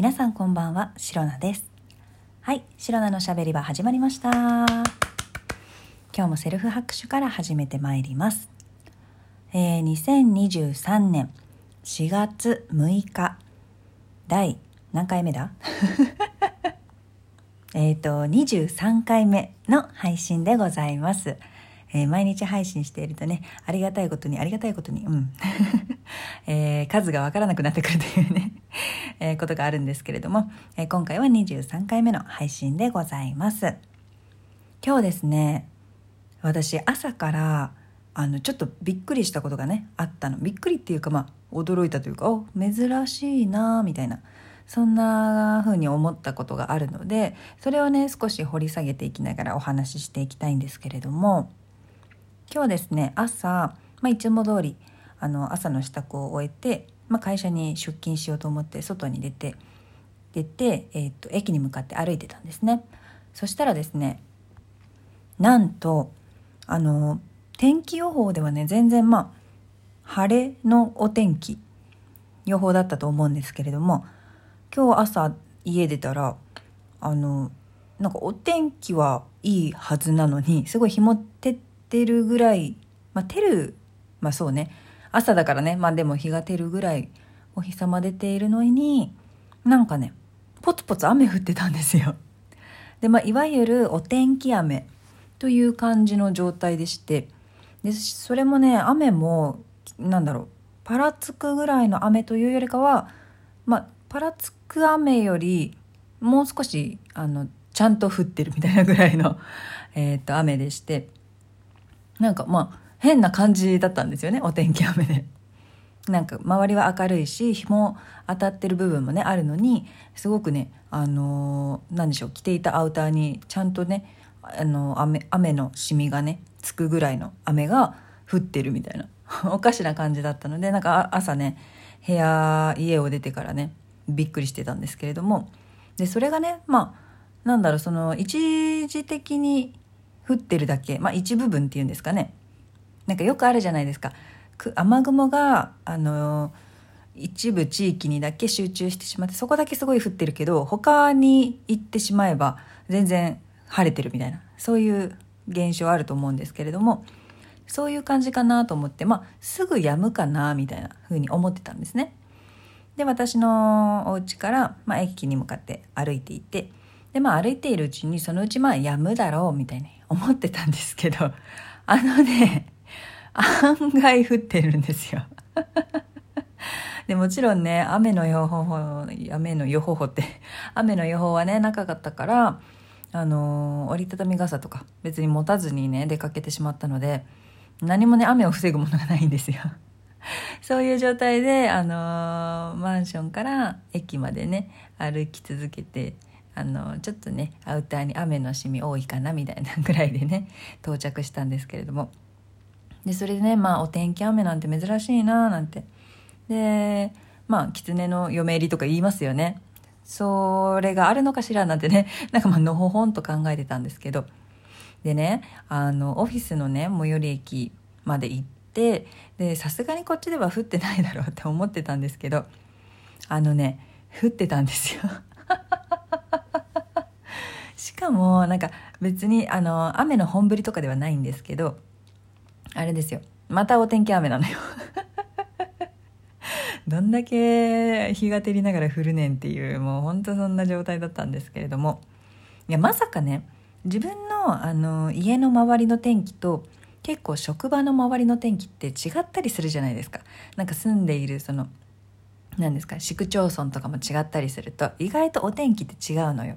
皆さんこんばんは、シロナです。はい、シロナのしゃべり場始まりました。今日もセルフ拍手から始めてまいります。えー、2023年4月6日、第何回目だ？えっと、23回目の配信でございます。えー毎日配信しているとね、ありがたいことに、ありがたいことに、うん。えー数がわからなくなってくるというね、えーことがあるんですけれども、えー今回は23回目の配信でございます。今日ですね、私朝から、あの、ちょっとびっくりしたことがね、あったの。びっくりっていうか、まあ、驚いたというか、お、珍しいなみたいな。そんな風に思ったことがあるので、それをね、少し掘り下げていきながらお話ししていきたいんですけれども、今日ですね朝、まあ、いつも通りあの朝の支度を終えて、まあ、会社に出勤しようと思って外に出て出て、えーっと駅に向かって歩いてたんですね。そしたらですねなんとあの天気予報ではね全然まあ晴れのお天気予報だったと思うんですけれども今日朝家出たらあのなんかお天気はいいはずなのにすごい日も照ってるぐらいまあ照るまあそうね。朝だからね。まあでも日が照るぐらいお日様出ているのになんかねポツポツ雨降ってたんですよ。でまあいわゆるお天気雨という感じの状態でしてでそれもね雨もなんだろうパラつくぐらいの雨というよりかはまあパラつく雨よりもう少しあのちゃんと降ってるみたいなぐらいの、えー、と雨でして。なんかまあ変な感じだったんですよねお天気雨で。なんか周りは明るいし日も当たってる部分もねあるのにすごくねあのー、なんでしょう着ていたアウターにちゃんとねあの雨雨のシミがねつくぐらいの雨が降ってるみたいな おかしな感じだったのでなんか朝ね部屋家を出てからねびっくりしてたんですけれどもでそれがねまあなんだろうその一時的に降ってるだけ。まあ一部分っていうんですかね。なんかよくあるじゃないですか。く雨雲があの一部地域にだけ集中してしまってそこだけすごい降ってるけど他に行ってしまえば全然晴れてるみたいな。そういう現象あると思うんですけれどもそういう感じかなと思ってまあすぐ止むかなみたいな風に思ってたんですね。で私のお家から、まあ、駅に向かって歩いていてでまあ歩いているうちにそのうちまあ止むだろうみたいに思ってたんですけどあのね案外降ってるんですよ。でもちろんね雨の予報雨の予報って雨の予報はね長かったからあの折りたたみ傘とか別に持たずにね出かけてしまったので何もね雨を防ぐものがないんですよ。そういう状態で、あのマンションから駅までね歩き続けて、あのちょっとねアウターに雨のシミ多いかなみたいなぐらいでね 到着したんですけれども。でそれでねまあお天気雨なんて珍しいななんて。でまあ狐の嫁入りとか言いますよね。それがあるのかしらなんてね なんかまあのほほんと考えてたんですけど。でねあのオフィスのね最寄り駅まで行ってでさすがにこっちでは降ってないだろうって思ってたんですけど。あのね降ってたんですよ。かもなんか別にあの雨の本降りとかではないんですけどあれですよ。またお天気雨なのよ。どんだけ日が照りながら降るねんっていうもうほんとそんな状態だったんですけれども。いやまさかね自分のあの家の周りの天気と結構職場の周りの天気って違ったりするじゃないですか。なんか住んでいるその何ですか市区町村とかも違ったりすると意外とお天気って違うのよ。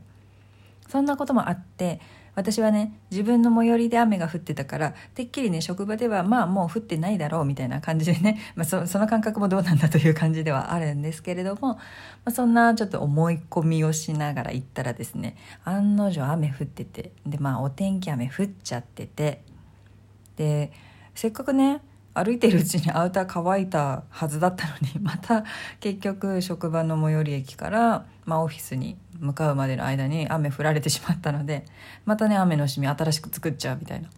そんなこともあって私はね自分の最寄りで雨が降ってたからてっきりね職場ではまあもう降ってないだろうみたいな感じでね、まあ、その感覚もどうなんだという感じではあるんですけれども、まあ、そんなちょっと思い込みをしながら行ったらですね案の定雨降っててでまあお天気雨降っちゃっててでせっかくね歩いてるうちにアウター乾いたはずだったのにまた結局職場の最寄り駅から、まあ、オフィスに向かうまでの間に雨降られてしまったのでまたね雨のシミ新しく作っちゃうみたいな。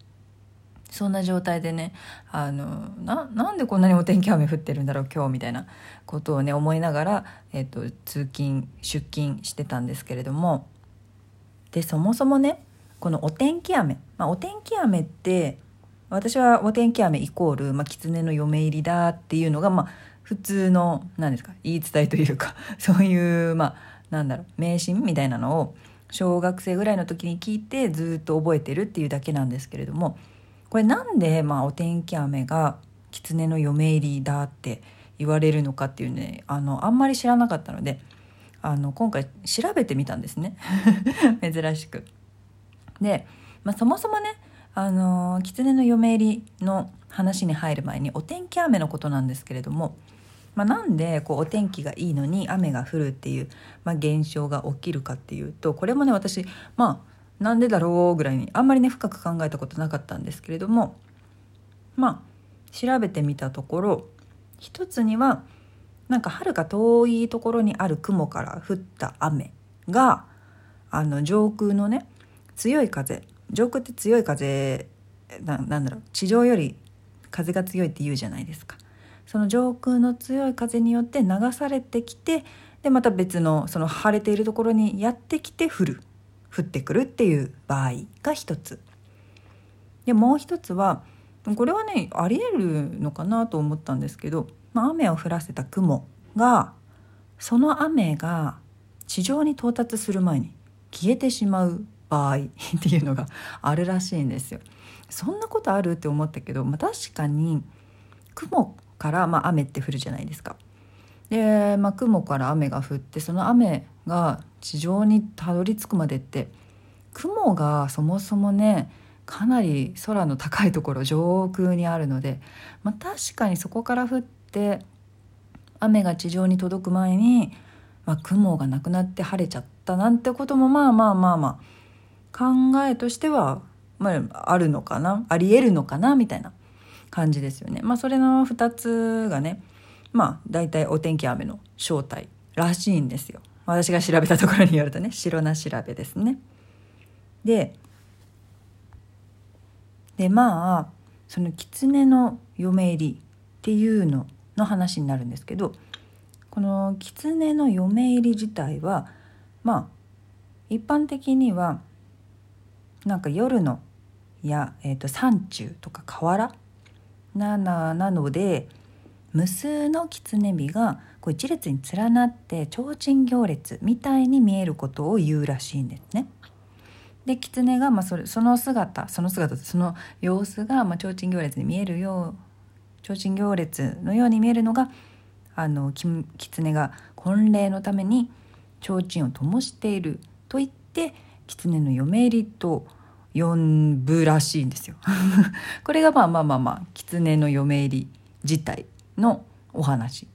そんな状態でねあのなんでこんなにお天気雨降ってるんだろう今日みたいなことをね思いながら、えーと、通勤出勤してたんですけれどもでそもそもねこのお天気雨、まあ、お天気雨って私はお天気雨イコール、まあ、狐の嫁入りだっていうのが、まあ、普通の何ですか言い伝えというかそういうまあなんだろう迷信みたいなのを小学生ぐらいの時に聞いてずっと覚えてるっていうだけなんですけれどもこれなんで、まあ、お天気雨が狐の嫁入りだって言われるのかっていうねあのあんまり知らなかったのであの今回調べてみたんですね 珍しく。で、まあ、そもそもねあの狐の嫁入りの話に入る前にお天気雨のことなんですけれども、まあ、なんでこうお天気がいいのに雨が降るっていう、まあ、現象が起きるかっていうとこれもね私まあなんでだろうぐらいにあんまりね深く考えたことなかったんですけれどもまあ調べてみたところ一つにはなんかはるか遠いところにある雲から降った雨があの上空のね強い風上空って強い風ななんだろう地上より風が強いって言うじゃないですか。その上空の強い風によって流されてきてでまた別のその晴れているところにやってきて降る降ってくるっていう場合が一つでもう一つはこれはねありえるのかなと思ったんですけど、まあ、雨を降らせた雲がその雨が地上に到達する前に消えてしまう場合っていうのがあるらしいんですよ。そんなことあるって思ったけど、まあ、確かに雲からまあ雨って降るじゃないですか。で、まあ、雲から雨が降ってその雨が地上にたどり着くまでって雲がそもそもねかなり空の高いところ上空にあるので、まあ、確かにそこから降って雨が地上に届く前に、まあ、雲がなくなって晴れちゃったなんてこともまあまあまあまあ考えとしては、まあ、あるのかな？ありえるのかな？みたいな。感じですよね。まあ、それの2つがねまあ大体お天気雨の正体らしいんですよ。私が調べたところによるとね白な調べですね。ででまあその狐の嫁入りっていうのの話になるんですけどこの狐の嫁入り自体はまあ一般的にはなんか夜のや、えーと、山中とか河原ななので無数の狐火がこう一列に連なって提灯行列みたいに見えることを言うらしいんですね。で狐がまあそれその姿その姿その様子がまあ提灯行列に見えるよう提灯行列のように見えるのがあの狐が婚礼のために提灯を灯していると言って狐の嫁入りと呼ぶらしいんですよ。これがまあまあまあまあ狐の嫁入り自体のお話。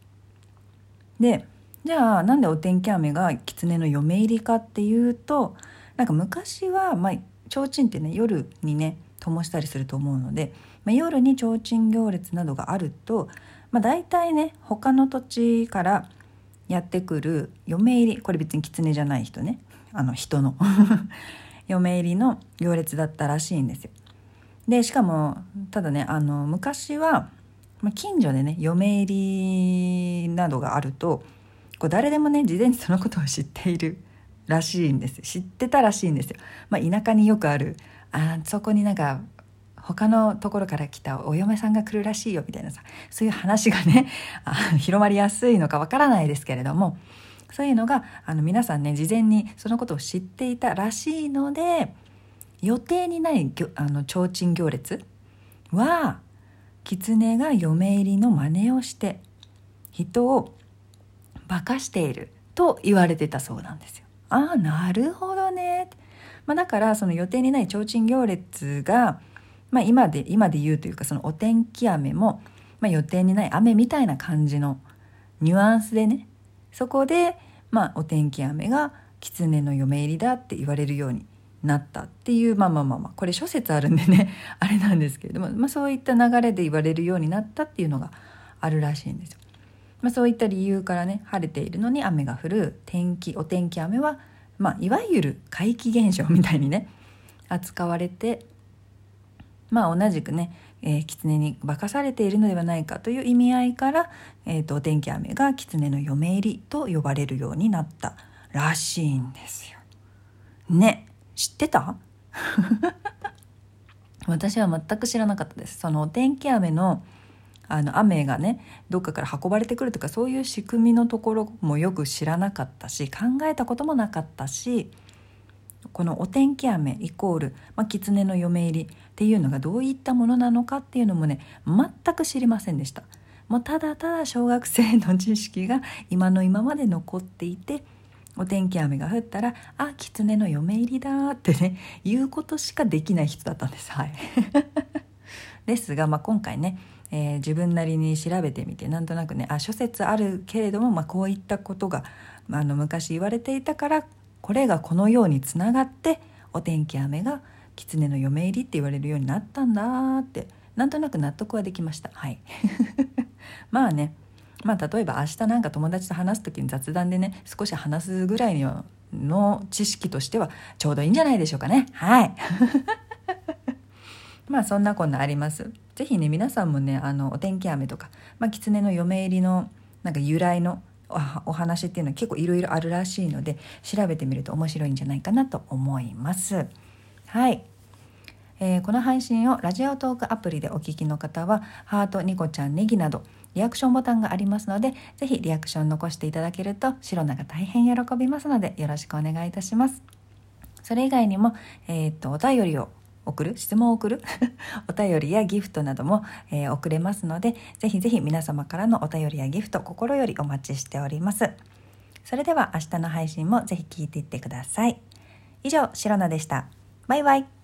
でじゃあなんでお天気雨が狐の嫁入りかっていうとなんか昔はまあ提灯ってね夜にね灯したりすると思うので、まあ、夜に提灯行列などがあると、まあ、大体ね他の土地からやってくる嫁入りこれ別に狐じゃない人ね。あの人の。嫁入りの行列だったらしいんですよ。でしかもただねあの昔はまあ、近所でね嫁入りなどがあるとこう誰でもね事前にそのことを知っているらしいんです知ってたらしいんですよ。まあ、田舎によくあるあそこになんか他のところから来たお嫁さんが来るらしいよみたいなさそういう話がねあ広まりやすいのかわからないですけれどもそういうのがあの皆さんね事前にそのことを知っていたらしいので予定にないあの提灯行列は狐が嫁入りの真似をして人を化かしていると言われてたそうなんですよ。ああなるほどね。まあ、だからその予定にない提灯行列が、まあ、今で今で言うというかそのお天気雨も、まあ、予定にない雨みたいな感じのニュアンスでねそこで、まあ、お天気雨が狐の嫁入りだって言われるようになったっていうまあまあまあまあこれ諸説あるんでね あれなんですけれども、まあ、そういった流れで言われるようになったっていうのがあるらしいんですよ。まあ、そういった理由からね晴れているのに雨が降る天気お天気雨は、まあ、いわゆる怪奇現象みたいにね扱われてまあ同じくね、えー、狐に化かされているのではないかという意味合いから、えーと、天気雨が狐の嫁入りと呼ばれるようになったらしいんですよ。ね知ってた？私は全く知らなかったです。そのお天気雨のあの雨がねどっかから運ばれてくるとかそういう仕組みのところもよく知らなかったし考えたこともなかったしこのお天気雨イコール、まあ、狐の嫁入りっていうのがどういったものなのかっていうのもね全く知りませんでした。もうただただ小学生の知識が今の今まで残っていてお天気雨が降ったら「あ狐の嫁入りだ」ってね言うことしかできない人だったんです。はい、ですが、まあ、今回ねえー、自分なりに調べてみてなんとなくねあ諸説あるけれども、まあ、こういったことが、まあ、あの昔言われていたからこれがこのようにつながってお天気雨が狐の嫁入りって言われるようになったんだってなんとなく納得はできました。はい。まあね。まあ例えば明日なんか友達と話す時に雑談でね少し話すぐらいの知識としてはちょうどいいんじゃないでしょうかね。はい。まあそんなこんなあります。是非ね皆さんもねあのお天気雨とか、まあ、狐の嫁入りのなんか由来のお話っていうのは結構いろいろあるらしいので調べてみると面白いんじゃないかなと思います。はい、えー、この配信をラジオトークアプリでお聴きの方はハートニコちゃんネギなどリアクションボタンがありますので是非リアクション残していただけると白菜が大変喜びますのでよろしくお願いいたします。それ以外にも、えー、っとお便りを送る？質問を送る？お便りやギフトなども、えー、送れますのでぜひぜひ皆様からのお便りやギフト心よりお待ちしております。それでは明日の配信もぜひ聞いていってください。以上シロナでした。バイバイ。